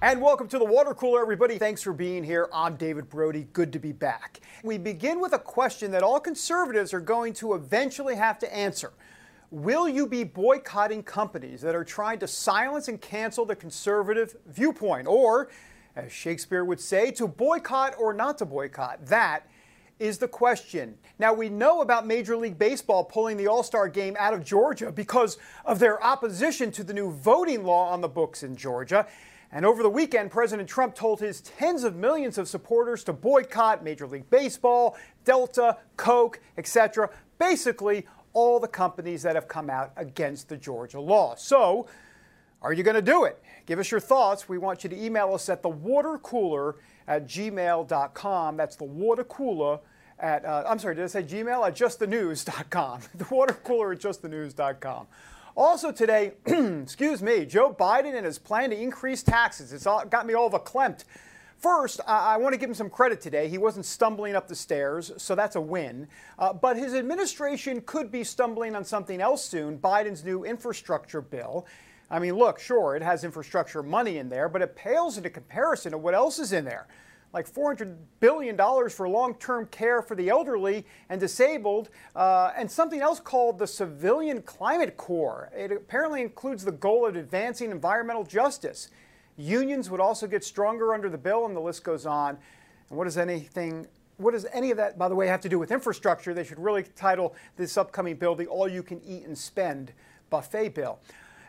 And welcome to the water cooler, everybody. Thanks for being here. I'm David Brody. Good to be back. We begin with a question that all conservatives are going to eventually have to answer. Will you be boycotting companies that are trying to silence and cancel the conservative viewpoint? Or, as Shakespeare would say, to boycott or not to boycott? That is the question. Now, we know about Major League Baseball pulling the All Star game out of Georgia because of their opposition to the new voting law on the books in Georgia. And over the weekend, President Trump told his tens of millions of supporters to boycott Major League Baseball, Delta, Coke, etc. Basically, all the companies that have come out against the Georgia law. So, are you going to do it? Give us your thoughts. We want you to email us at thewatercooler at gmail.com. That's the watercooler at, uh, I'm sorry, did I say Gmail? At justthenews.com. the watercooler at justthenews.com. Also today, excuse me, Joe Biden and his plan to increase taxes. It's all, got me all verklempt. First, I, I want to give him some credit today. He wasn't stumbling up the stairs, so that's a win. Uh, but his administration could be stumbling on something else soon Biden's new infrastructure bill. I mean, look, sure, it has infrastructure money in there, but it pales into comparison to what else is in there like $400 billion for long term care for the elderly and disabled, uh, and something else called the Civilian Climate Corps. It apparently includes the goal of advancing environmental justice. Unions would also get stronger under the bill, and the list goes on. And what does anything what does any of that, by the way, have to do with infrastructure? They should really title this upcoming bill the All You Can Eat and Spend Buffet Bill.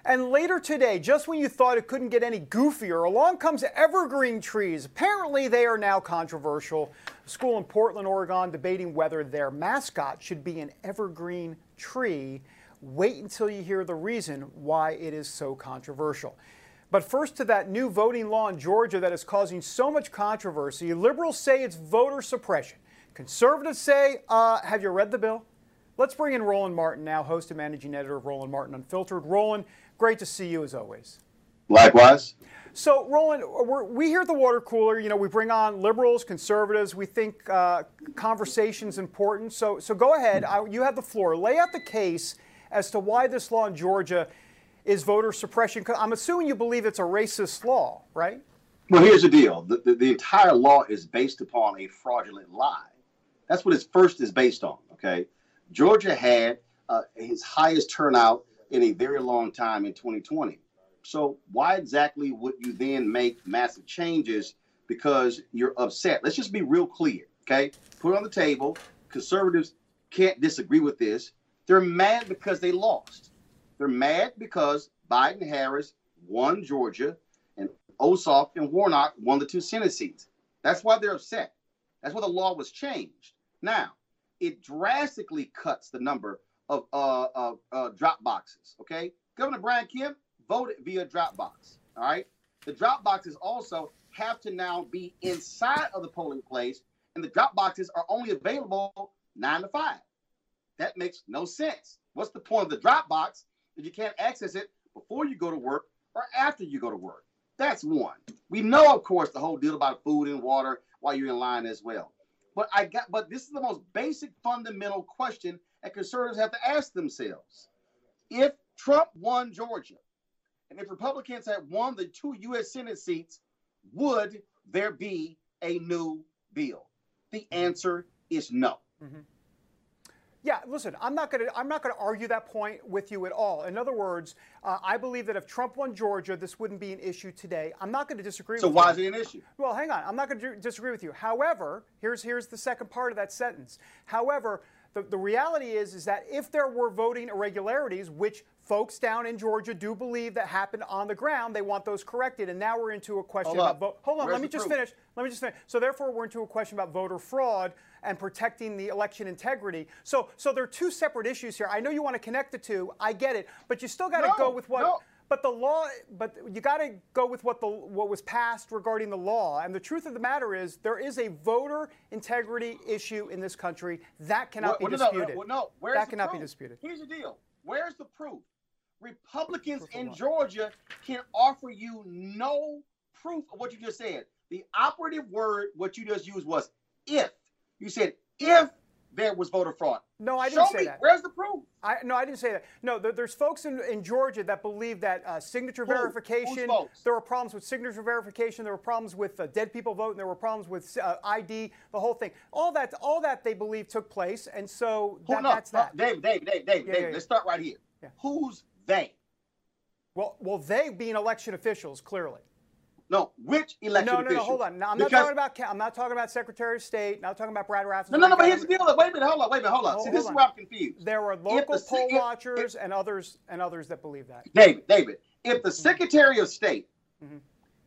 And later today, just when you thought it couldn't get any goofier, along comes evergreen trees. Apparently, they are now controversial. A school in Portland, Oregon, debating whether their mascot should be an evergreen tree. Wait until you hear the reason why it is so controversial. But first, to that new voting law in Georgia that is causing so much controversy. Liberals say it's voter suppression. Conservatives say, uh, have you read the bill? Let's bring in Roland Martin now, host and managing editor of Roland Martin Unfiltered. Roland, Great to see you as always. Likewise. So, Roland, we here at the water cooler, you know, we bring on liberals, conservatives. We think uh, conversation's important. So, so go ahead. I, you have the floor. Lay out the case as to why this law in Georgia is voter suppression. I'm assuming you believe it's a racist law, right? Well, here's the deal: the, the, the entire law is based upon a fraudulent lie. That's what its first is based on. Okay, Georgia had uh, its highest turnout in a very long time in 2020. So why exactly would you then make massive changes because you're upset? Let's just be real clear, okay? Put on the table. Conservatives can't disagree with this. They're mad because they lost. They're mad because Biden Harris won Georgia and Ossoff and Warnock won the two Senate seats. That's why they're upset. That's why the law was changed. Now, it drastically cuts the number of uh, uh, uh, drop boxes. Okay, Governor Brian Kemp voted via drop box. All right, the drop boxes also have to now be inside of the polling place, and the drop boxes are only available nine to five. That makes no sense. What's the point of the drop box if you can't access it before you go to work or after you go to work? That's one. We know, of course, the whole deal about food and water while you're in line as well. But I got but this is the most basic fundamental question and conservatives have to ask themselves if Trump won Georgia and if Republicans had won the two U.S. Senate seats, would there be a new bill? The answer is no. Mm-hmm. Yeah, listen, I'm not going to I'm not going to argue that point with you at all. In other words, uh, I believe that if Trump won Georgia, this wouldn't be an issue today. I'm not going to disagree. So with why you. is it an issue? Well, hang on. I'm not going to disagree with you. However, here's here's the second part of that sentence. However, the, the reality is, is that if there were voting irregularities, which folks down in Georgia do believe that happened on the ground, they want those corrected. And now we're into a question hold about vote. Hold on, Where's let me just proof? finish. Let me just finish. So therefore, we're into a question about voter fraud and protecting the election integrity. So, so there are two separate issues here. I know you want to connect the two. I get it, but you still got to no, go with what. No. But the law, but you got to go with what the what was passed regarding the law. And the truth of the matter is, there is a voter integrity issue in this country that cannot well, be disputed. No, no, no. that cannot proof? be disputed. Here's the deal. Where's the proof? Republicans Proof in? Georgia can offer you no proof of what you just said. The operative word, what you just used was if. You said if there was voter fraud. No, I didn't Show say me. that. Where's the proof? I, no, I didn't say that. No, there, there's folks in, in Georgia that believe that uh, signature Who? verification. Who's folks? There were problems with signature verification. There were problems with uh, dead people voting. There were problems with uh, ID. The whole thing. All that. All that they believe took place, and so that, that's that. David, David, David, David, Yeah, David. yeah, yeah. Let's start right here. Who's they? Well, well, they being election officials, clearly. No, which election No, no, no. official? Hold on. Now, I'm not talking about. I'm not talking about Secretary of State. I'm not talking about Brad Raffensperger. No, no, no. But here's the deal. Wait a minute. Hold on. Wait a minute. Hold on. Hold- See, hold this is on. where I'm confused. There were local the poll if- watchers and others and others that believe that. David, David, if Mm-hmm. the Secretary of State Mhm.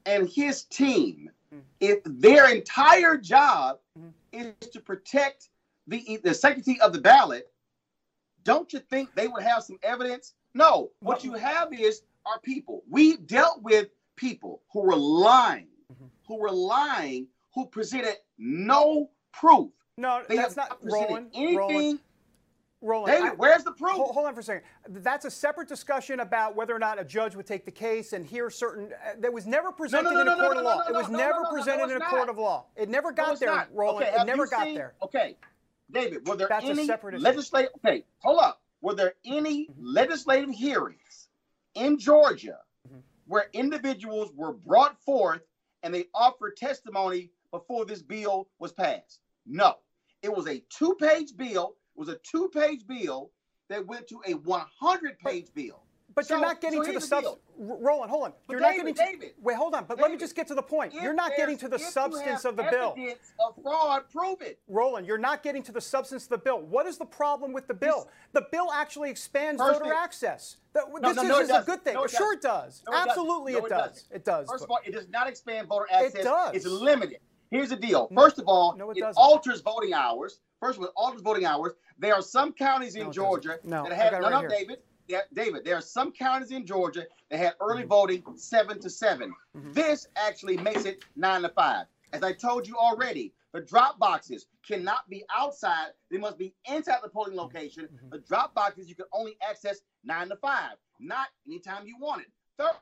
and his team, Mhm. if their entire job Mhm. is to protect the the sanctity of the ballot, don't you think they would have some evidence? No. What Well- you have is our people. We dealt with people who were lying, Mhm. who were lying, who presented no proof. No, They that's not presented Roland. anything. Roland. Roland. David, I- where's the proof? Hold, hold on for a second. That's a separate discussion about whether or not a judge would take the case and hear certain. Uh, that was never presented in a court of law. it was never no, no, no, presented in a court of law. It never got it's there, not. Roland. Okay, it never got seen- there. Okay, David, were there That's a any legislative? Okay, hold up. Were there any legislative hearings in Georgia. Where individuals were brought forth and they offered testimony before this bill was passed? No. It was a two-page bill. It was a two-page bill that went to a 100-page bill. But you're not getting so to the the substance. Roland, hold on. But You're not getting to. David, wait, hold on. But let me just get to the point. You're not getting to the substance of the bill. Of fraud, prove it. Roland, you're not getting to the substance of the bill. What is the problem with the bill? The bill actually expands voter thing- access. That- No, this no, is, no, is a good thing. Sure, it does. It. Absolutely, it, does. It does. First of all, it does not expand voter access. It does. It's limited. Here's the deal. First of all, No, it it, alters voting hours. First of all, it alters voting hours. There are some counties in Georgia. That have no, no. David. Yeah, David, there are some counties in Georgia that had Mm-hmm. early voting seven to 7 This actually makes it nine to five. As I told you already, the drop boxes cannot be outside; they must be inside the polling location. Mhm. The drop boxes you can only access nine to five, not anytime you want it.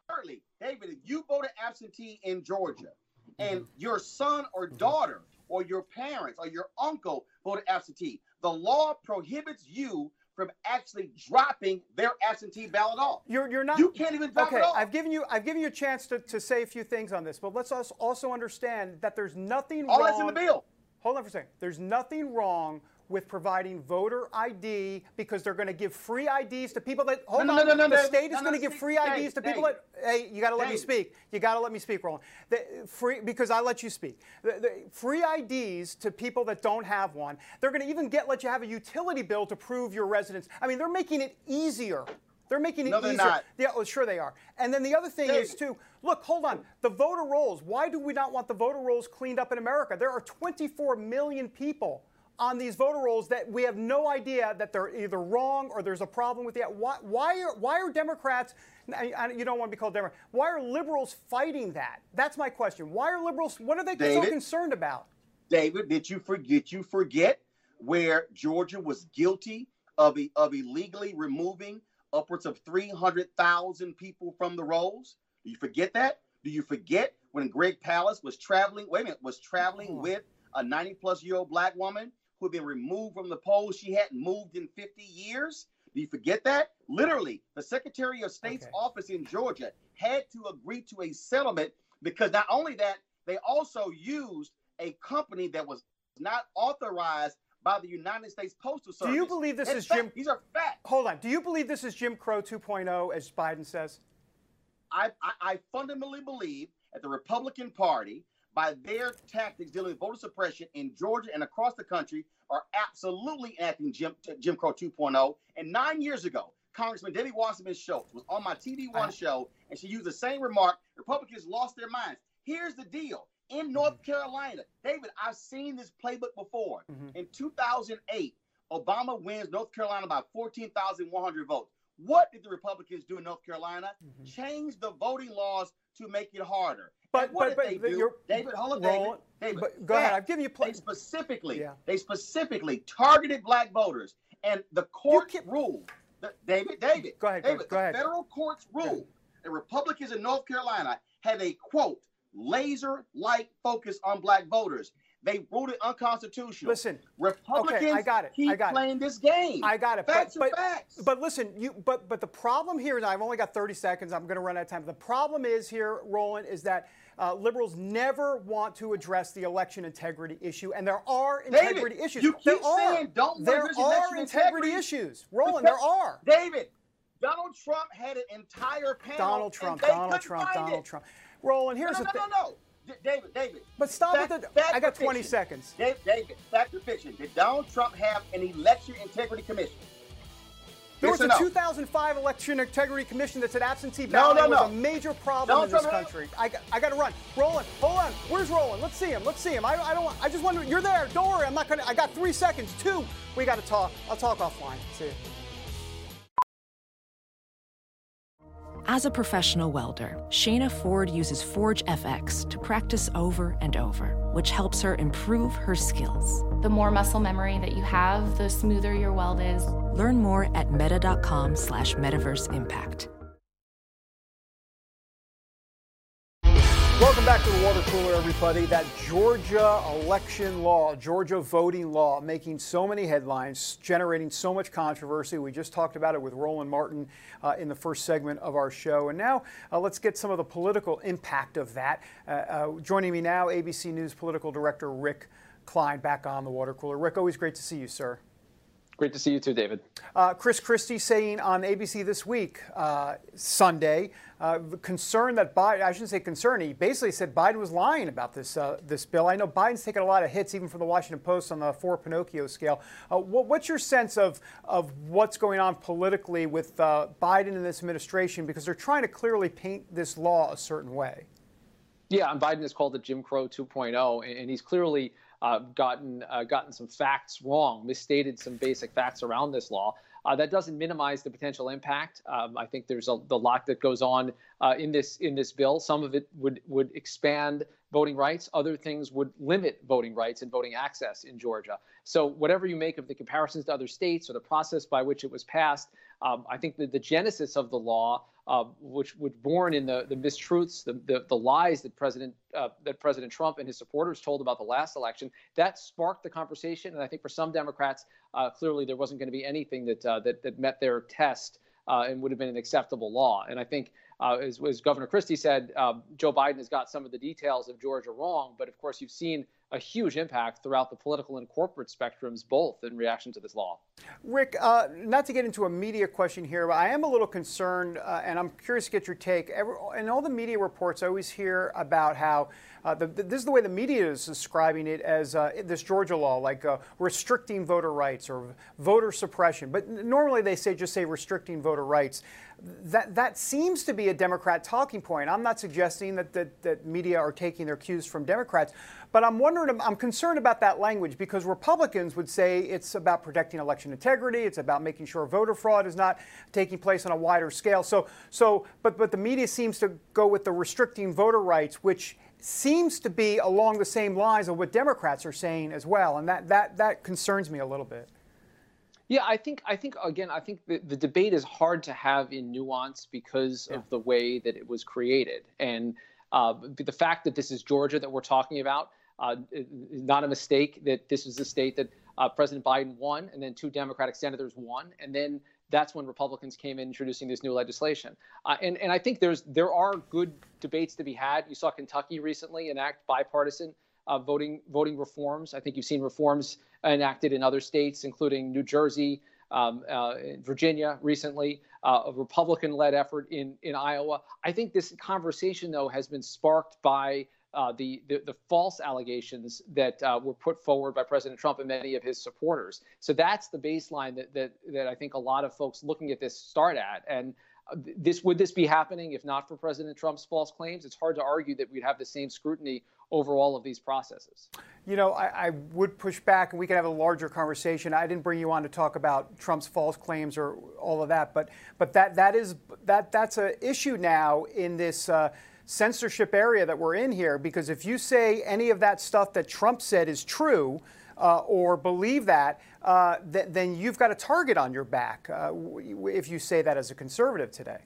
Thirdly, David, if you vote absentee in Georgia, and your son or daughter or your parents or your uncle voted absentee, the law prohibits you from actually dropping their absentee ballot off. You're, you're not. You can't even drop Okay, it off. I've given you I've given you a chance to, to say a few things on this, but let's also also understand that there's nothing All wrong. that's in the bill. Hold on for a second. There's nothing wrong with providing voter ID because they're going to give free IDs to people that hold No, no, on. no, no, the no, state is going to give free Dave, IDs to people Dave, that. Hey, you got to let me speak. You got to let me speak, Roland. The, free because I let you speak. The, the free IDs to people that don't have one. They're going to even get let you have a utility bill to prove your residence. I mean, they're making it easier. They're making it No, they're easier. not. Yeah, well, sure they are. And then the other thing is too. Look, hold on. The voter rolls. Why do we not want the voter rolls cleaned up in America? There are 24 million people on these voter rolls that we have no idea that they're either wrong or there's a problem with that. Why, why are why are Democrats? You don't want to be called Democrat. Why are liberals fighting that? That's my question. Why are liberals? What are they so concerned about? David, did you forget you forget where Georgia was guilty of, of illegally removing upwards of 300,000 people from the rolls? Do you forget that? Do you forget when Greg Palast was traveling, wait a minute, was traveling Oh. with a 90 plus year old black woman who had been removed from the polls she hadn't moved in 50 years? Do you forget that? Literally, the Secretary of State's Okay. office in Georgia had to agree to a settlement because not only that, they also used a company that was not authorized by the United States Postal Service. Do you believe this It's is fact. Jim? These are facts. Hold on. Do you believe this is Jim Crow 2.0, as Biden says? I, I, I fundamentally believe that the Republican Party, by their tactics dealing with voter suppression in Georgia and across the country, are absolutely acting Jim, Jim Crow 2.0. And nine years ago, Congressman Debbie Wasserman Schultz was on my TV One Uh-huh. show, and she used the same remark Republicans lost their minds. Here's the deal. In North Carolina, David, I've seen this playbook before. Mhm. In 2008, Obama wins North Carolina by 14,100 votes. What did the Republicans do in North Carolina? Mm-hmm. Change the voting laws to make it harder. But, what but, did they do? David, hold on, oh, David. David but go ahead. I've given you plenty. They specifically, yeah. they specifically targeted black voters, and the court ruled. The, David, David, go ahead. David, go, the ahead. federal courts ruled that Republicans in North Carolina had a quote laser-like focus on black voters. They ruled it unconstitutional. Listen, Republicans okay, I got it. keep I got playing it. this game. I got it. Facts but, are facts. But listen, you but but the problem here is I've only got 30 seconds. I'm going to run out of time. The problem is here, Roland, is that uh, liberals never want to address the election integrity issue, and there are integrity David, issues. You keep there saying are. don't there are integrity, integrity issues. Roland, there are. David, Donald Trump had an entire panel. Donald Trump, Donald Trump, Donald it. Trump. Roland, here's no, no, the thing. No, no, no. David, David. But stop fact, with the. I got 20 fiction. seconds. David, David, fact or fiction? Did Donald Trump have an election integrity commission? There yes was a no? 2005 election integrity commission that said absentee balloting no, no, no. was a major problem Donald in this Trump country. I, I got to run. Roland, hold on. Where's Roland? Let's see him. Let's see him. I, I don't. Want, I just wonder. You're there. Don't worry. I'm not gonna. I got three seconds. Two. We got to talk. I'll talk offline. See you. As a professional welder, Shayna Ford uses ForgeFX to practice over and over, which helps her improve her skills. The more muscle memory that you have, the smoother your weld is. Learn more at meta.com slash metaverse impact. Welcome back to the water cooler, everybody. That Georgia election law, Georgia voting law, making so many headlines, generating so much controversy. We just talked about it with Roland Martin uh, in the first segment of our show. And now uh, let's get some of the political impact of that. Uh, uh joining me now, ABC News political director Rick Klein, back on the water cooler. Rick, always great to see you, sir. Great to see you too, David. Uh, Chris Christie saying on ABC this week, uh, Sunday, uh, concern that Biden, I shouldn't say concern, he basically said Biden was lying about this, uh, this bill. I know Biden's taken a lot of hits, even from the Washington Post on the four Pinocchio scale. Uh, what, what's your sense of, of what's going on politically with uh, Biden and this administration? Because they're trying to clearly paint this law a certain way. Yeah, and Biden has called it Jim Crow 2.0, and he's clearly uh, gotten uh, gotten some facts wrong, misstated some basic facts around this law. Uh, that doesn't minimize the potential impact. Um, I think there's a the lot that goes on uh, in this in this bill. Some of it would would expand voting rights. Other things would limit voting rights and voting access in Georgia. So whatever you make of the comparisons to other states or the process by which it was passed, um, I think that the genesis of the law uh, which was born in the, the mistruths, the, the, the lies that President uh, that President Trump and his supporters told about the last election. That sparked the conversation, and I think for some Democrats, uh, clearly there wasn't going to be anything that uh, that, that met their test uh, and would have been an acceptable law. And I think, uh, as, as, Governor Christie said, um, Joe Biden has got some of the details of Georgia wrong, but of course you've seen a huge impact throughout the political and corporate spectrums, both in reaction to this law. Rick, uh, not to get into a media question here, but I am a little concerned, uh, and I'm curious to get your take. Every, in all the media reports, I always hear about how uh, the, this is the way the media is describing it as uh, this Georgia law, like uh, restricting voter rights or voter suppression. But normally they say just say restricting voter rights. That that seems to be a Democrat talking point. I'm not suggesting that that, that media are taking their cues from Democrats. But I'm wondering, I'm concerned about that language because Republicans would say it's about protecting election integrity, it's about making sure voter fraud is not taking place on a wider scale. So, so, but but the media seems to go with the restricting voter rights, which seems to be along the same lines of what Democrats are saying as well, and that that that concerns me a little bit. Yeah, I think I think again, I think the, the debate is hard to have in nuance because yeah. of the way that it was created, and uh, the fact that this is Georgia that we're talking about uh, not a mistake that this is the state that uh, President Biden won, and then two Democratic senators won, and then that's when Republicans came in introducing this new legislation. Uh, and and I think there's there are good debates to be had. You saw Kentucky recently enact bipartisan uh, voting voting reforms. I think you've seen reforms enacted in other states, including New Jersey, um, uh, Virginia recently, uh, a Republican-led effort in in Iowa. I think this conversation though has been sparked by uh, the, the, the false allegations that uh, were put forward by President Trump and many of his supporters. So that's the baseline that that that I think a lot of folks looking at this start at. And this would this be happening if not for President Trump's false claims? It's hard to argue that we'd have the same scrutiny over all of these processes. You know, I, I, would push back, and we could have a larger conversation. I didn't bring you on to talk about Trump's false claims or all of that, but but that that is that that's an issue now in this. Uh, censorship area that we're in here because if you say any of that stuff that Trump said is true, uh, or believe that, uh, th- then you've got a target on your back uh, if you say that as a conservative today.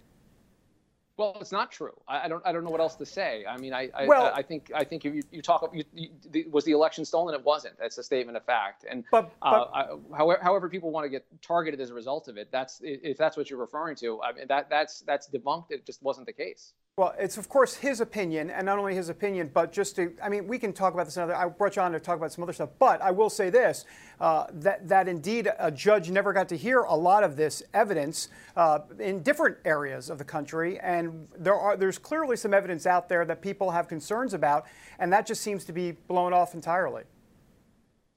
Well, it's not true. I, don't. I don't know what else to say. I mean, I. I well, I, think. I think you, you talk. You, you, the, was the election stolen? It wasn't. That's a statement of fact. And but, uh, but uh, I, however, however, people want to get targeted as a result of it, that's if that's what you're referring to. I mean, that that's that's debunked. It just wasn't the case. Well, it's of course his opinion, and not only his opinion, but just to, I mean, we can talk about this another. I brought you on to talk about some other stuff, but I will say this: uh, that that indeed a judge never got to hear a lot of this evidence uh, in different areas of the country, and there are there's clearly some evidence out there that people have concerns about, and that just seems to be blown off entirely.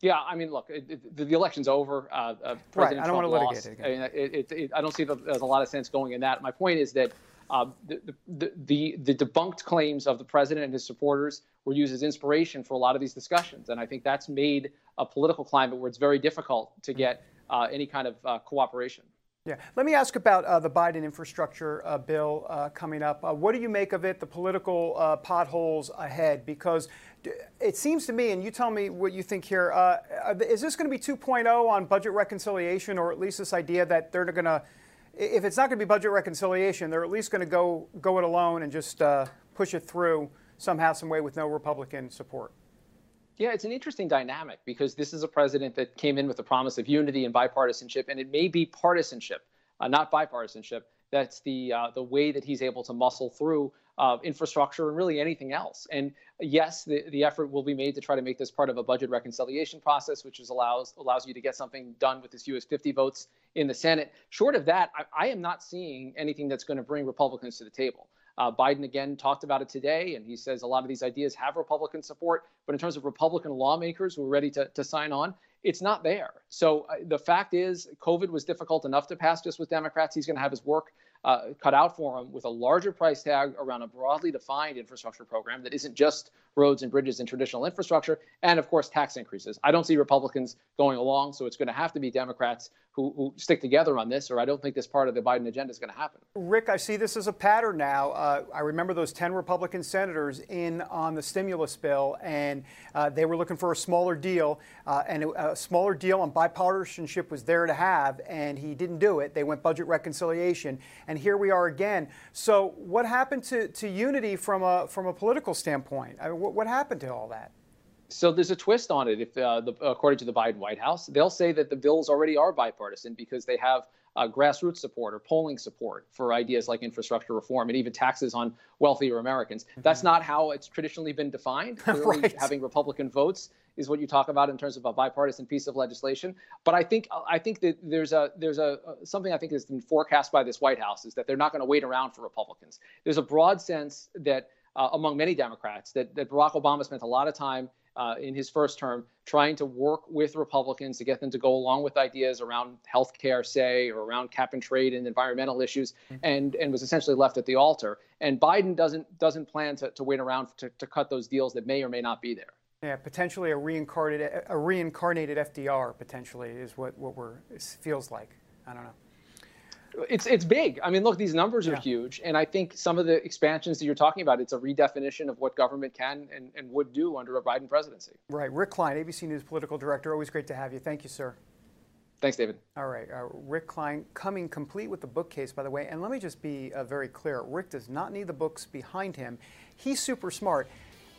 Yeah, I mean, look, it, it, the, election's over. Uh, uh President right, I don't Trump want to litigate it, again. I, mean, I don't see that there's a lot of sense going in that. My point is that uh, the, the, the, the, debunked claims of the president and his supporters were used as inspiration for a lot of these discussions. And I think that's made a political climate where it's very difficult to get uh, any kind of uh, cooperation. Yeah. Let me ask about uh, the Biden infrastructure uh, bill uh, coming up. Uh, what do you make of it, the political uh, potholes ahead? Because it seems to me, and you tell me what you think here, uh, is this going to be 2.0 on budget reconciliation, or at least this idea that they're going to if it's not going to be budget reconciliation, they're at least going to go go it alone and just push it through somehow, some way with no Republican support. Yeah, it's an interesting dynamic because this is a president that came in with the promise of unity and bipartisanship, and it may be partisanship, uh, not bipartisanship. That's the uh, the way that he's able to muscle through uh, infrastructure and really anything else. And yes, the, the effort will be made to try to make this part of a budget reconciliation process, which is allows allows you to get something done with as US 50 votes in the Senate. Short of that, I, I am not seeing anything that's going to bring Republicans to the table. Uh, Biden again talked about it today, and he says a lot of these ideas have Republican support. But in terms of Republican lawmakers who are ready to, to sign on, it's not there. So uh, the fact is, COVID was difficult enough to pass just with Democrats. He's going to have his work uh, cut out for him with a larger price tag around a broadly defined infrastructure program that isn't just roads and bridges and traditional infrastructure, and of course, tax increases. I don't see Republicans going along, so it's going to have to be Democrats who, who stick together on this, or I don't think this part of the Biden agenda is going to happen. Rick, I see this as a pattern now. Uh, I remember those 10 Republican senators in on the stimulus bill, and uh, they were looking for a smaller deal, uh, and a smaller deal on bipartisanship was there to have, and he didn't do it. They went budget reconciliation, and here we are again. So, what happened to, to unity from a from a political standpoint? I mean, what, what happened to all that? So there's a twist on it. If uh, the, according to the Biden White House, they'll say that the bills already are bipartisan because they have uh, grassroots support or polling support for ideas like infrastructure reform and even taxes on wealthier Americans. Mm-hmm. That's not how it's traditionally been defined. Clearly, right. having Republican votes is what you talk about in terms of a bipartisan piece of legislation. But I think I think that there's a there's a something I think has been forecast by this White House is that they're not going to wait around for Republicans. There's a broad sense that uh, among many Democrats that, that Barack Obama spent a lot of time uh, in his first term trying to work with Republicans to get them to go along with ideas around health care, say, or around cap and trade and environmental issues, mm-hmm. and, and was essentially left at the altar. And Biden doesn't doesn't plan to, to wait around to, to cut those deals that may or may not be there. Yeah, potentially a reincarnated a reincarnated FDR potentially is what what we're feels like. I don't know it's it's big. I mean, look, these numbers are yeah. huge, and I think some of the expansions that you're talking about, it's a redefinition of what government can and, and would do under a Biden presidency. Right, Rick Klein, ABC News political director. Always great to have you. Thank you, sir. Thanks, David. All right, uh, Rick Klein coming complete with the bookcase, by the way. And let me just be uh, very clear: Rick does not need the books behind him. He's super smart.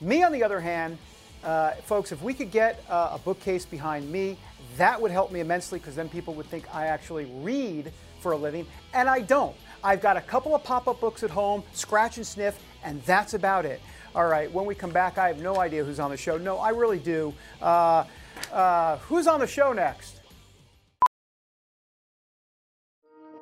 Me, on the other hand, uh, folks, if we could get uh, a bookcase behind me, that would help me immensely because then people would think I actually read for a living, and I don't. I've got a couple of pop up books at home, scratch and sniff, and that's about it. All right, when we come back, I have no idea who's on the show. No, I really do. Uh, uh, who's on the show next?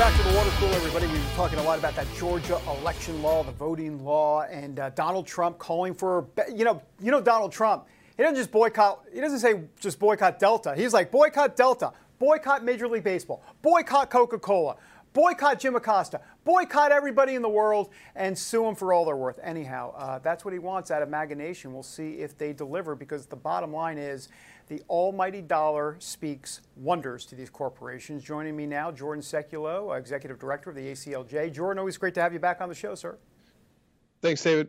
Back to the water cooler, everybody. We were talking a lot about that Georgia election law, the voting law, and uh, Donald Trump calling for, you know, you know Donald Trump. He doesn't just boycott. He doesn't say just boycott Delta. He's like boycott Delta, boycott Major League Baseball, boycott Coca-Cola, boycott Jim Acosta, boycott everybody in the world, and sue them for all they're worth. Anyhow, uh, that's what he wants out of MAGA Nation. We'll see if they deliver because the bottom line is the almighty dollar speaks wonders to these corporations. Joining me now, Jordan Sekulow, Executive Director of the ACLJ. Jordan, always great to have you back on the show, sir. Thanks, David.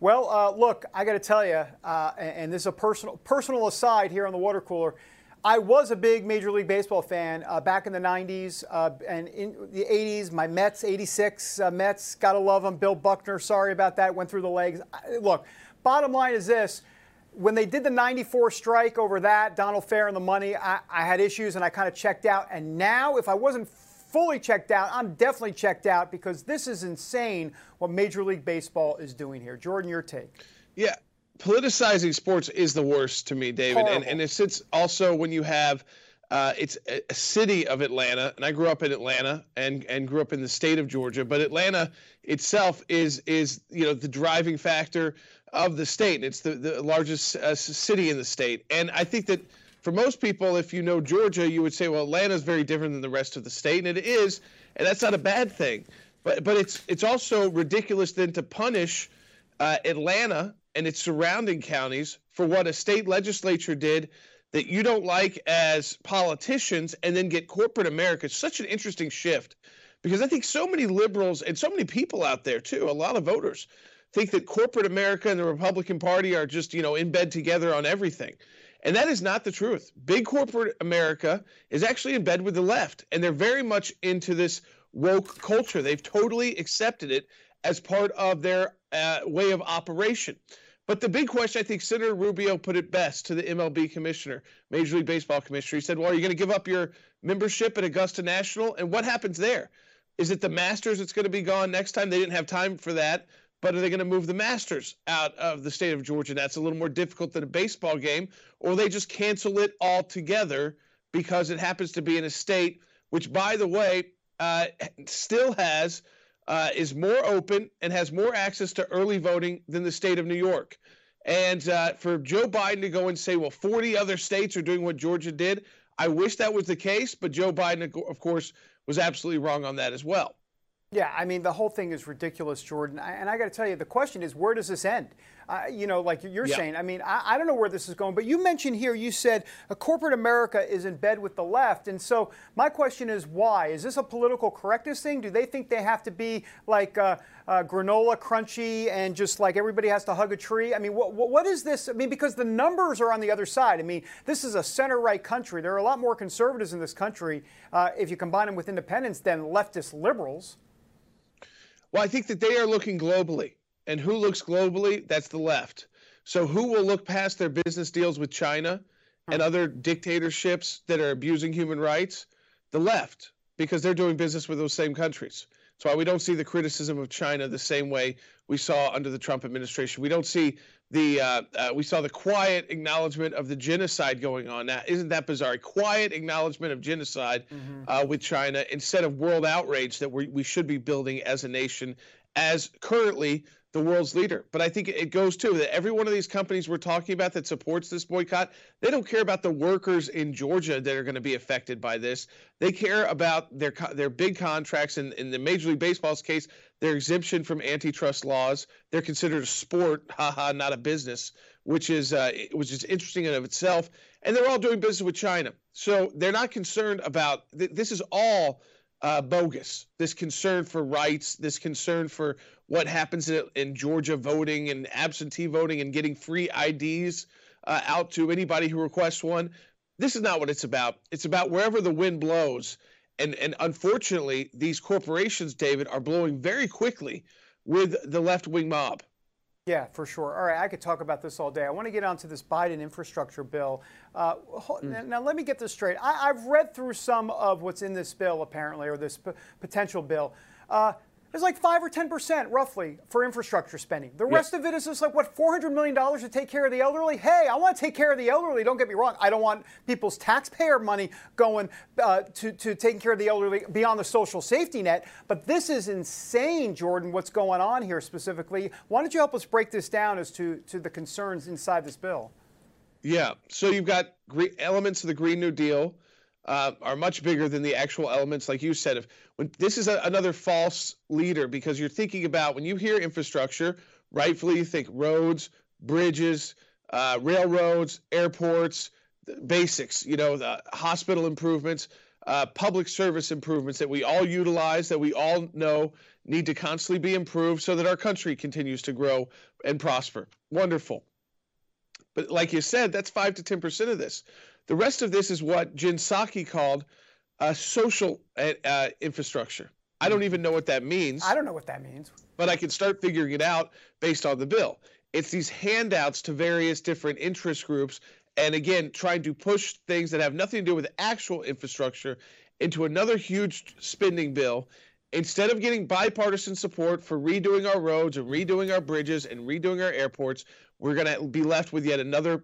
Well, uh, look, I got to tell you, uh, and, this is a personal personal aside here on the water cooler. I was a big Major League Baseball fan uh, back in the 90s uh, and in the 80s. My Mets, 86 uh, Mets, gotta love them. Bill Buckner, sorry about that, went through the legs. Look, bottom line is this when they did the 94 strike over that, Donald Fehr and the money, I, I had issues and I kind of checked out. And now, if I wasn't fully checked out, I'm definitely checked out because this is insane what Major League Baseball is doing here. Jordan, your take. Yeah, politicizing sports is the worst to me, David. And, and it's, it's also when you have. Uh, it's a, a city of Atlanta, and I grew up in Atlanta and, and grew up in the state of Georgia. But Atlanta itself is is you know the driving factor of the state. It's the, the largest uh, city in the state. And I think that for most people, if you know Georgia, you would say, well, Atlanta is very different than the rest of the state. And it is, and that's not a bad thing. But, but it's, it's also ridiculous then to punish uh, Atlanta and its surrounding counties for what a state legislature did that you don't like as politicians and then get corporate America. It's such an interesting shift because I think so many liberals and so many people out there, too, a lot of voters, think that corporate America and the Republican Party are just, you know, in bed together on everything. And that is not the truth. Big corporate America is actually in bed with the left, and they're very much into this woke culture. They've totally accepted it as part of their uh, way of operation. But the big question, I think Senator Rubio put it best to the MLB commissioner, Major League Baseball commissioner. He said, Well, are you going to give up your membership at Augusta National? And what happens there? Is it the Masters that's going to be gone next time? They didn't have time for that. But are they going to move the Masters out of the state of Georgia? That's a little more difficult than a baseball game. Or they just cancel it altogether because it happens to be in a state which, by the way, uh, still has uh, is more open and has more access to early voting than the state of New York. And uh, for Joe Biden to go and say, well, 40 other states are doing what Georgia did, I wish that was the case. But Joe Biden, of course, was absolutely wrong on that as well. Yeah, I mean, the whole thing is ridiculous, Jordan. And I got to tell you, the question is, where does this end? Uh, you know, like you're yeah. saying, I mean, I, I, don't know where this is going, but you mentioned here, you said a corporate America is in bed with the left. And so my question is, why? Is this a political correctness thing? Do they think they have to be like uh, uh, granola crunchy and just like everybody has to hug a tree? I mean, what, what is this? I mean, because the numbers are on the other side. I mean, this is a center right country. There are a lot more conservatives in this country, uh, if you combine them with independents, than leftist liberals. Well, I think that they are looking globally. And who looks globally? That's the left. So who will look past their business deals with China and other dictatorships that are abusing human rights? The left, because they're doing business with those same countries. That's why we don't see the criticism of China the same way we saw under the Trump administration. We don't see the uh, uh, we saw the quiet acknowledgement of the genocide going on. Now, isn't that bizarre? A quiet acknowledgement of genocide mm-hmm. uh, with China instead of world outrage that we we should be building as a nation, as currently the world's leader. But I think it goes to that every one of these companies we're talking about that supports this boycott, they don't care about the workers in Georgia that are going to be affected by this. They care about their their big contracts. In, in the Major League Baseball's case, their exemption from antitrust laws. They're considered a sport, haha, not a business, which is uh, which is interesting in of itself. And they're all doing business with China, so they're not concerned about. Th- this is all uh, bogus. This concern for rights, this concern for what happens in, in Georgia voting and absentee voting and getting free IDs uh, out to anybody who requests one. This is not what it's about. It's about wherever the wind blows. And, and unfortunately, these corporations, David, are blowing very quickly with the left wing mob. Yeah, for sure. All right, I could talk about this all day. I want to get onto this Biden infrastructure bill. Uh, mm. Now, let me get this straight. I, have read through some of what's in this bill, apparently, or this p- potential bill. Uh, there's like five or ten percent, roughly, for infrastructure spending. The rest of it is just like what 400 million dollars to take care of the elderly. Hey, I want to take care of the elderly. Don't get me wrong. I don't want people's taxpayer money going uh, to to taking care of the elderly beyond the social safety net. But this is insane, Jordan. What's going on here specifically? Why don't you help us break this down as to to the concerns inside this bill? Yeah. So you've got elements of the Green New Deal uh, are much bigger than the actual elements, like you said. If when this is a, another false leader, because you're thinking about when you hear infrastructure, rightfully you think roads, bridges, uh, railroads, airports, basics. You know, the hospital improvements, uh, public service improvements that we all utilize, that we all know need to constantly be improved, so that our country continues to grow and prosper. Wonderful. But like you said, that's five to ten percent of this. The rest of this is what Jen Psaki called a social uh, uh, infrastructure. I don't even know what that means. I don't know what that means. But I can start figuring it out based on the bill. It's these handouts to various different interest groups. And again, trying to push things that have nothing to do with actual infrastructure into another huge spending bill instead of getting bipartisan support for redoing our roads and redoing our bridges and redoing our airports, we're going to be left with yet another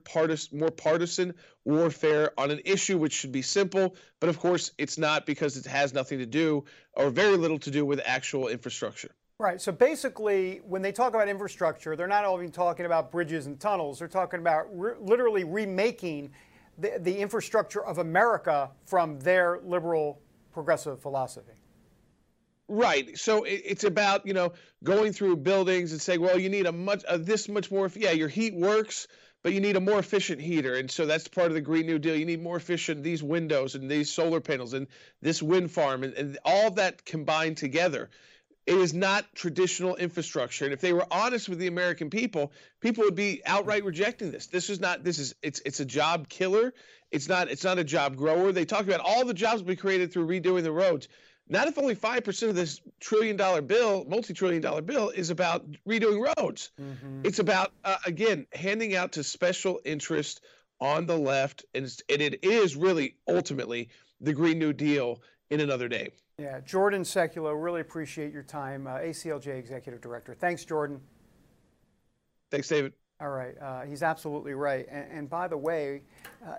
more partisan warfare on an issue which should be simple, but of course it's not because it has nothing to do or very little to do with actual infrastructure. Right. So basically, when they talk about infrastructure, they're not even talking about bridges and tunnels. They're talking about re- literally remaking the, the infrastructure of America from their liberal progressive philosophy. Right. So it, it's about you know going through buildings and saying, well, you need a much uh, this much more. Yeah, your heat works, but you need a more efficient heater, and so that's part of the Green New Deal. You need more efficient these windows and these solar panels and this wind farm and, and all that combined together. It is not traditional infrastructure, and if they were honest with the American people, people would be outright rejecting this. This is not. This is it's it's a job killer. It's not. It's not a job grower. They talk about all the jobs we created through redoing the roads not if only 5% of this trillion dollar bill, multi trillion dollar bill, is about redoing roads. Mm-hmm. It's about, uh, again, handing out to special interest on the left. And, and it is really ultimately the Green New Deal in another day. Yeah, Jordan Sekulow, really appreciate your time. Uh, ACLJ Executive Director. Thanks, Jordan. Thanks, David. All right, uh, he's absolutely right. And, and by the way, uh,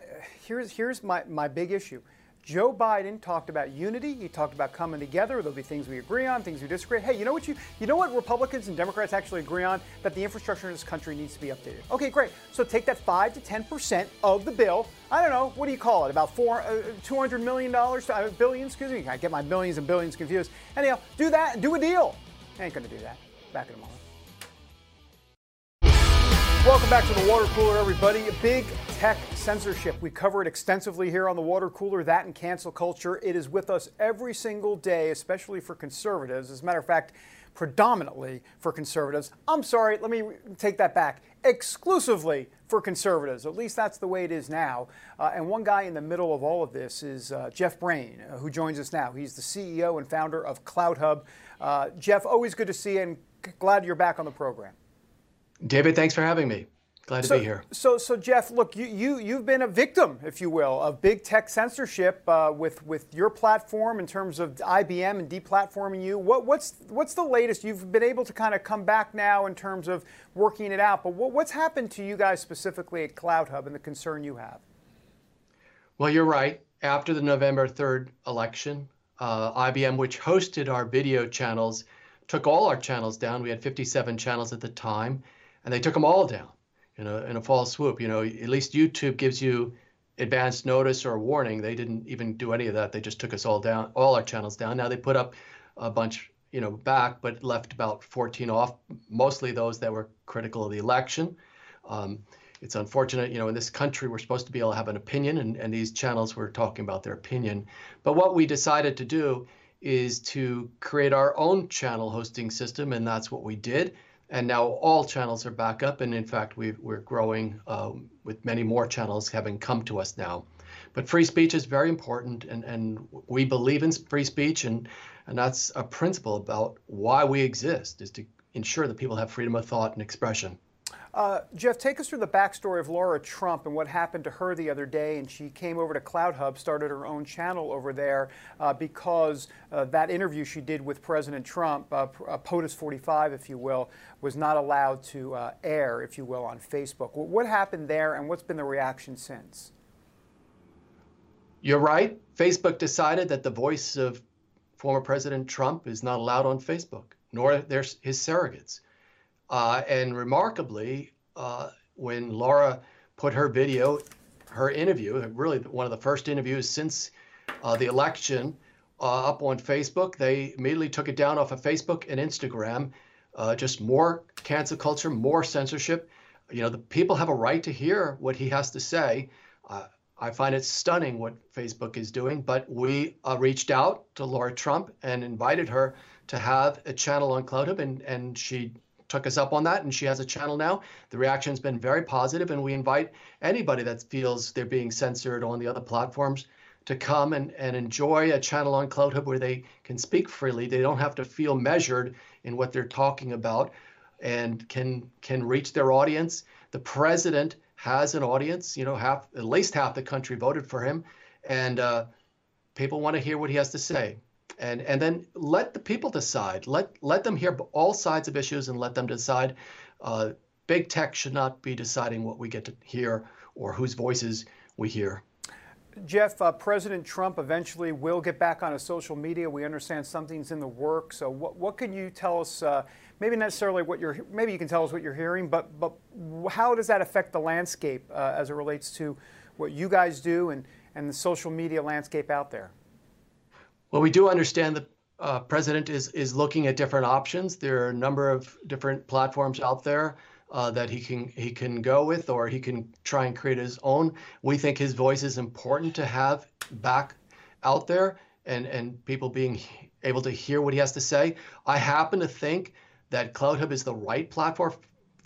here's here's my, my big issue. Joe Biden talked about unity. He talked about coming together. There'll be things we agree on, things we disagree. Hey, you know what you you know what Republicans and Democrats actually agree on? That the infrastructure in this country needs to be updated. Okay, great. So take that five to ten percent of the bill. I don't know. What do you call it? About four, uh, two hundred million dollars, uh, billion. Excuse me. I get my millions and billions confused. Anyhow, do that and do a deal. I ain't gonna do that. Back in a moment. Welcome back to the water cooler, everybody. Big tech censorship. We cover it extensively here on the water cooler, that and cancel culture. It is with us every single day, especially for conservatives. As a matter of fact, predominantly for conservatives. I'm sorry, let me take that back. Exclusively for conservatives. At least that's the way it is now. Uh, and one guy in the middle of all of this is uh, Jeff Brain, uh, who joins us now. He's the CEO and founder of CloutHub. Uh, Jeff, always good to see you and glad you're back on the program. David, thanks for having me. Glad so, to be here. So, so Jeff, look, you, you you've been a victim, if you will, of big tech censorship uh, with with your platform in terms of IBM and deplatforming you. What, what's what's the latest? You've been able to kind of come back now in terms of working it out, but what, what's happened to you guys specifically at CloutHub and the concern you have? Well, you're right. After the November 3rd election, uh, IBM, which hosted our video channels, took all our channels down. We had 57 channels at the time and they took them all down in a, in a fall swoop. You know, at least YouTube gives you advance notice or a warning. They didn't even do any of that. They just took us all down, all our channels down. Now they put up a bunch, you know, back, but left about 14 off, mostly those that were critical of the election. Um, it's unfortunate, you know, in this country, we're supposed to be able to have an opinion, and, and these channels were talking about their opinion. But what we decided to do is to create our own channel hosting system, and that's what we did and now all channels are back up and in fact we are growing um, with many more channels having come to us now but free speech is very important and, and we believe in free speech and, and that's a principle about why we exist is to ensure that people have freedom of thought and expression. Uh, Jeff, take us through the backstory of Laura Trump and what happened to her the other day. And she came over to CloutHub, started her own channel over there uh, because uh, that interview she did with President Trump, uh, uh POTUS 45, if you will, was not allowed to uh, air, if you will, on Facebook. What happened there and what's been the reaction since? You're right. Facebook decided that the voice of former President Trump is not allowed on Facebook, nor there's his surrogates. Uh, and remarkably, uh, when Laura put her video, her interview, really one of the first interviews since uh, the election, uh, up on Facebook, they immediately took it down off of Facebook and Instagram. Uh, just more cancel culture, more censorship. You know, the people have a right to hear what he has to say. Uh, I find it stunning what Facebook is doing, but we reached out to Laura Trump and invited her to have a channel on CloutHub, and, and she took us up on that, and she has a channel now. The reaction's been very positive, and we invite anybody that feels they're being censored on the other platforms to come and, and enjoy a channel on CloutHub where they can speak freely. They don't have to feel measured in what they're talking about and can can reach their audience. The president has an audience. You know, half at least half the country voted for him, and uh, people want to hear what he has to say and and then let the people decide. Let let them hear all sides of issues and let them decide. Uh, big tech should not be deciding what we get to hear or whose voices we hear. Jeff, uh, President Trump eventually will get back on a social media. We understand something's in the works. So, what, what can you tell us? Uh, maybe necessarily what you're. Maybe you can tell us what you're hearing, but but how does that affect the landscape uh, as it relates to what you guys do and and the social media landscape out there? Well, we do understand the uh, president is is looking at different options. There are a number of different platforms out there uh, that he can he can go with, or he can try and create his own. We think his voice is important to have back out there, and and people being able to hear what he has to say. I happen to think that CloutHub is the right platform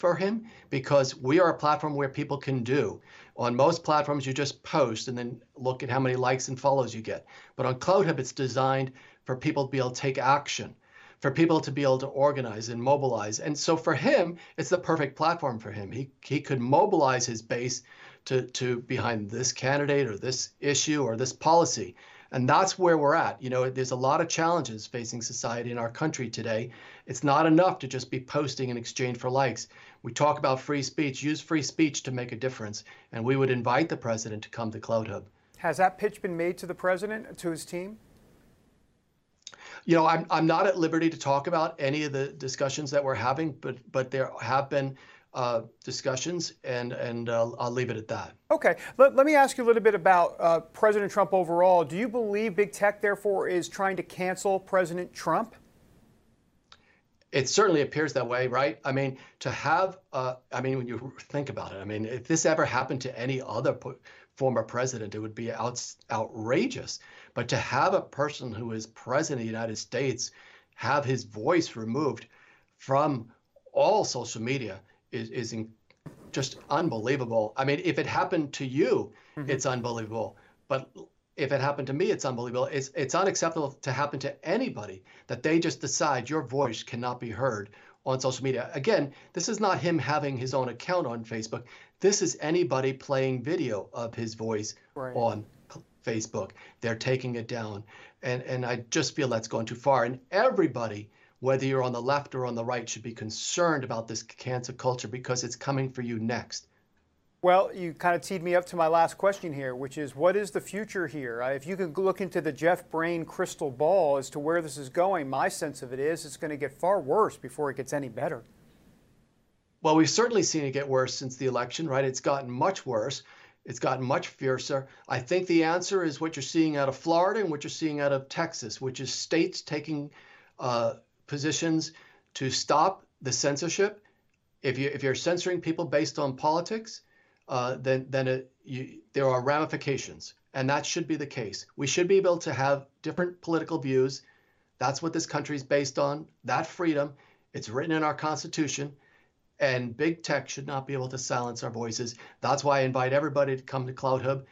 for him because we are a platform where people can do. On most platforms, you just post and then look at how many likes and follows you get. But on CloutHub, it's designed for people to be able to take action, for people to be able to organize and mobilize. And so for him, it's the perfect platform for him. He, he could mobilize his base to, to behind this candidate or this issue or this policy. And that's where we're at. You know, there's a lot of challenges facing society in our country today. It's not enough to just be posting in exchange for likes. We talk about free speech, use free speech to make a difference. And we would invite the president to come to CloutHub. Has that pitch been made to the president, to his team? You know, I'm, I'm not at liberty to talk about any of the discussions that we're having, but but there have been uh, discussions, and and uh, I'll leave it at that. Okay. Let, let me ask you a little bit about uh, President Trump overall. Do you believe big tech, therefore, is trying to cancel President Trump? It certainly appears that way, right? I mean, to have, uh, I mean, when you think about it, I mean, if this ever happened to any other former president, it would be out, outrageous. But to have a person who is president of the United States have his voice removed from all social media is, is in, just unbelievable. I mean, if it happened to you, mm-hmm. it's unbelievable. But if it happened to me, it's unbelievable. It's it's unacceptable to happen to anybody that they just decide your voice cannot be heard on social media. Again, this is not him having his own account on Facebook. This is anybody playing video of his voice right. on Facebook. They're taking it down. And and I just feel that's going too far. And everybody whether you're on the left or on the right, should be concerned about this cancer culture because it's coming for you next. Well, you kind of teed me up to my last question here, which is what is the future here? Uh, if you can look into the Jeff Brain crystal ball as to where this is going, my sense of it is it's going to get far worse before it gets any better. Well, we've certainly seen it get worse since the election, right? It's gotten much worse. It's gotten much fiercer. I think the answer is what you're seeing out of Florida and what you're seeing out of Texas, which is states taking uh, positions to stop the censorship. If you if you're censoring people based on politics, uh, then then it, you, there are ramifications, and that should be the case. We should be able to have different political views. That's what this country is based on. That freedom, it's written in our Constitution, and big tech should not be able to silence our voices. That's why I invite everybody to come to CloutHub,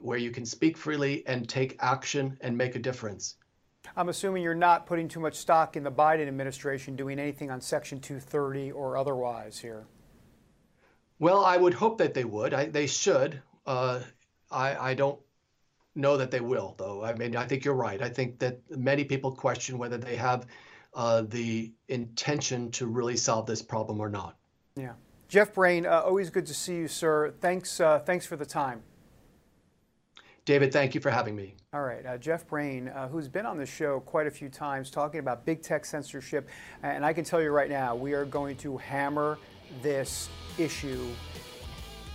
where you can speak freely and take action and make a difference. I'm assuming you're not putting too much stock in the Biden administration doing anything on Section 230 or otherwise here. Well, I would hope that they would. I, they should. Uh, I, I don't know that they will, though. I mean, I think you're right. I think that many people question whether they have uh, the intention to really solve this problem or not. Yeah. Jeff Brain, uh, always good to see you, sir. Thanks, uh, thanks for the time. David, thank you for having me. All right, uh, Jeff Brain, uh, who's been on the show quite a few times talking about big tech censorship, and I can tell you right now, we are going to hammer this issue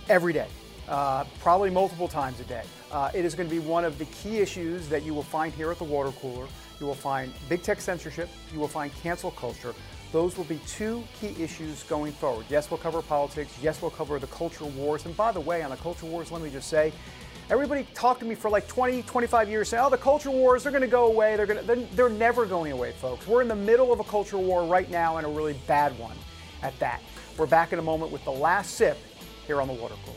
every day, uh, probably multiple times a day. Uh, it is going to be one of the key issues that you will find here at the water cooler. You will find big tech censorship, you will find cancel culture. Those will be two key issues going forward. Yes, we'll cover politics. Yes, we'll cover the culture wars. And by the way, on the culture wars, let me just say, Everybody talked to me for like 20, 25 years saying, oh, the culture wars, they're going to go away. They're, to, they're, they're never going away, folks. We're in the middle of a culture war right now and a really bad one at that. We're back in a moment with the last sip here on the water cooler.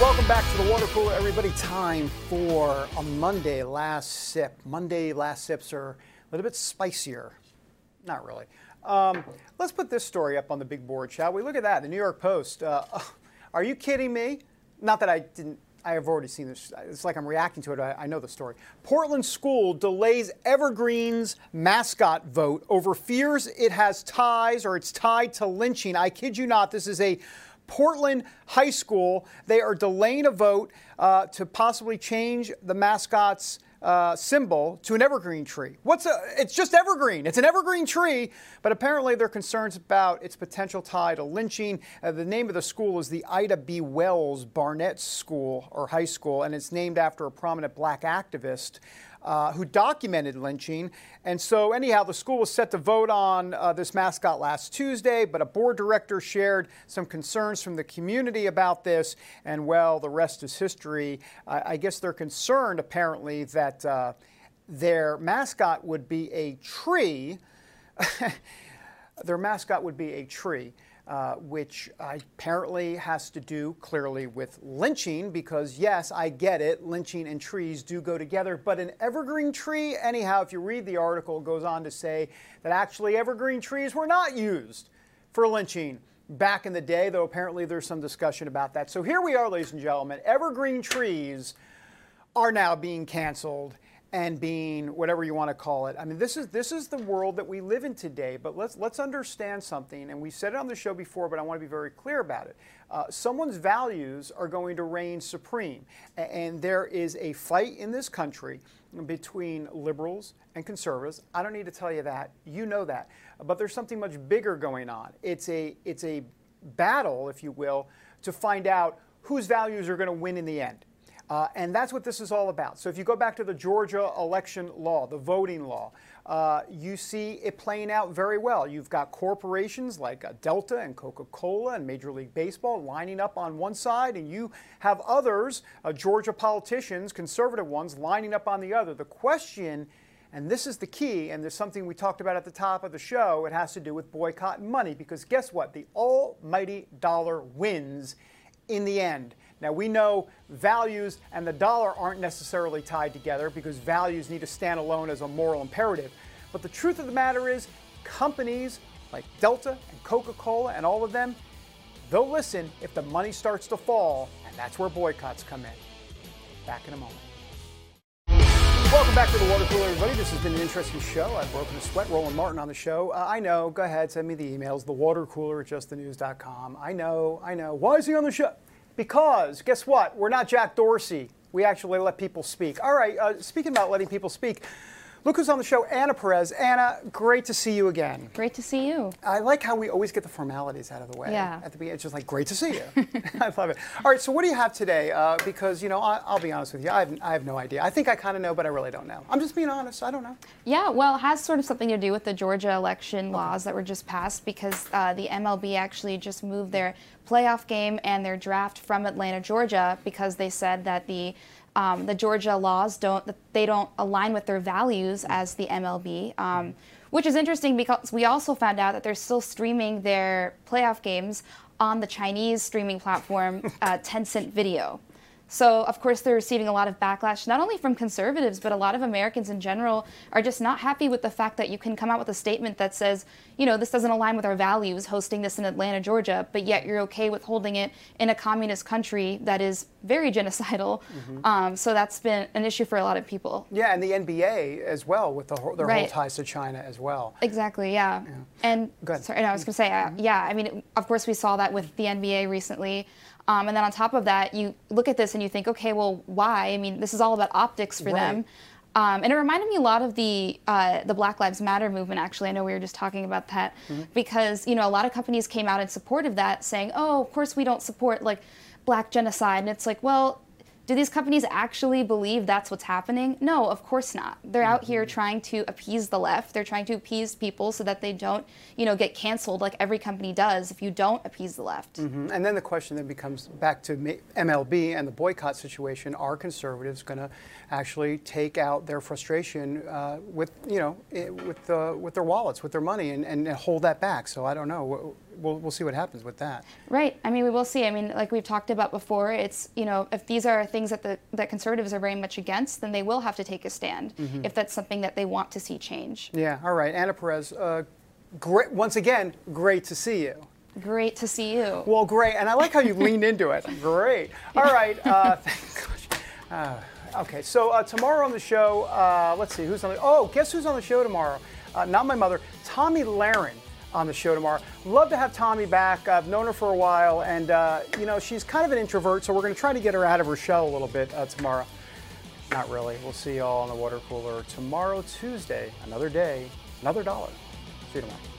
Welcome back to the water cooler, everybody. Time for a Monday last sip. Monday last sips are a little bit spicier. Not really. Um, let's put this story up on the big board, shall we? Look at that. The New York Post. Uh, are you kidding me? Not that I didn't. I have already seen this. It's like I'm reacting to it. I, I know the story. Portland school delays Evergreen's mascot vote over fears it has ties or it's tied to lynching. I kid you not. This is a Portland High School. They are delaying a vote uh, to possibly change the mascot's uh, symbol to an evergreen tree. What's a, it's just evergreen. It's an evergreen tree, but apparently there are concerns about its potential tie to lynching. Uh, the name of the school is the Ida B. Wells Barnett School or High School, and it's named after a prominent black activist uh, who documented lynching. And so, anyhow, the school was set to vote on uh, this mascot last Tuesday, but a board director shared some concerns from the community about this. And well, the rest is history. I, guess they're concerned, apparently, that uh, their mascot would be a tree. their mascot would be a tree. Uh, which apparently has to do clearly with lynching, because yes, I get it, lynching and trees do go together, but an evergreen tree, anyhow, if you read the article, goes on to say that actually evergreen trees were not used for lynching back in the day, though apparently there's some discussion about that. So here we are, ladies and gentlemen, evergreen trees are now being canceled and being whatever you want to call it. I mean, this is this is the world that we live in today. But let's let's understand something, and we said it on the show before, but I want to be very clear about it. Uh, someone's values are going to reign supreme, and there is a fight in this country between liberals and conservatives. I don't need to tell you that; you know that. But there's something much bigger going on. It's a it's a battle, if you will, to find out whose values are going to win in the end. Uh, and that's what this is all about. So if you go back to the Georgia election law, the voting law, uh, you see it playing out very well. You've got corporations like uh, Delta and Coca Cola and Major League Baseball lining up on one side, and you have others, uh, Georgia politicians, conservative ones, lining up on the other. The question, and this is the key, and there's something we talked about at the top of the show, it has to do with boycott money, because guess what? The almighty dollar wins in the end. Now, we know values and the dollar aren't necessarily tied together because values need to stand alone as a moral imperative. But the truth of the matter is, companies like Delta and Coca Cola and all of them, they'll listen if the money starts to fall, and that's where boycotts come in. Back in a moment. Welcome back to the Water Cooler, everybody. This has been an interesting show. I've broken a sweat. Roland Martin on the show. Uh, I know. Go ahead, send me the emails. The Water Cooler at justthenews.com. I know. I know. Why is he on the show? Because guess what? We're not Jack Dorsey. We actually let people speak. All right, uh, speaking about letting people speak, Look who's on the show, Anna Perez. Anna, great to see you again. Great to see you. I like how we always get the formalities out of the way. Yeah. At the beginning, it's just like, great to see you. I love it. All right, so what do you have today? Uh, because, you know, I, will be honest with you, I have, I have no idea. I think I kind of know, but I really don't know. I'm just being honest. I don't know. Yeah, well, it has sort of something to do with the Georgia election okay. laws that were just passed because uh, the MLB actually just moved their playoff game and their draft from Atlanta, Georgia, because they said that the um, the Georgia laws don't they don't align with their values as the MLB, um, which is interesting because we also found out that they're still streaming their playoff games on the Chinese streaming platform uh, Tencent Video. So, of course, they're receiving a lot of backlash, not only from conservatives, but a lot of Americans in general are just not happy with the fact that you can come out with a statement that says, you know, this doesn't align with our values, hosting this in Atlanta, Georgia, but yet you're okay with holding it in a communist country that is very genocidal. Mm-hmm. Um, so that's been an issue for a lot of people. Yeah, and the NBA as well, with the, their right. whole ties to China as well. Exactly, yeah. yeah. And sorry, no, I was going to say, uh, yeah, I mean, of course, we saw that with the NBA recently. Um, and then on top of that, you look at this and you think, okay, well, why? I mean, this is all about optics for right. them. Um, and it reminded me a lot of the uh, the Black Lives Matter movement. Actually, I know we were just talking about that mm-hmm. because you know a lot of companies came out in support of that, saying, "Oh, of course we don't support like black genocide." And it's like, well, do these companies actually believe that's what's happening? No, of course not. They're out here mm-hmm. trying to appease the left. They're trying to appease people so that they don't, you know, get canceled like every company does if you don't appease the left. Mm-hmm. And then the question then becomes back to MLB and the boycott situation. Are conservatives going to actually take out their frustration uh, with, you know, with uh, with their wallets, with their money, and, and hold that back? So I don't know we'll, we'll see what happens with that. Right. I mean, we will see. I mean, like we've talked about before, it's, you know, if these are things that the that conservatives are very much against, then they will have to take a stand mm-hmm. if that's something that they want to see change. Yeah. All right. Anna Perez, uh, great. Once again, great to see you. Great to see you. Well, great. And I like how you leaned into it. Great. All right. Uh, uh, okay. So uh, tomorrow on the show, uh, let's see who's on the. Oh, guess who's on the show tomorrow? Uh, not my mother, Tomi Lahren on the show tomorrow. Love to have Tomi back. I've known her for a while, and uh, you know she's kind of an introvert, so we're going to try to get her out of her shell a little bit uh, tomorrow. Not really. We'll see y'all on the water cooler tomorrow, Tuesday. Another day, another dollar. See you tomorrow.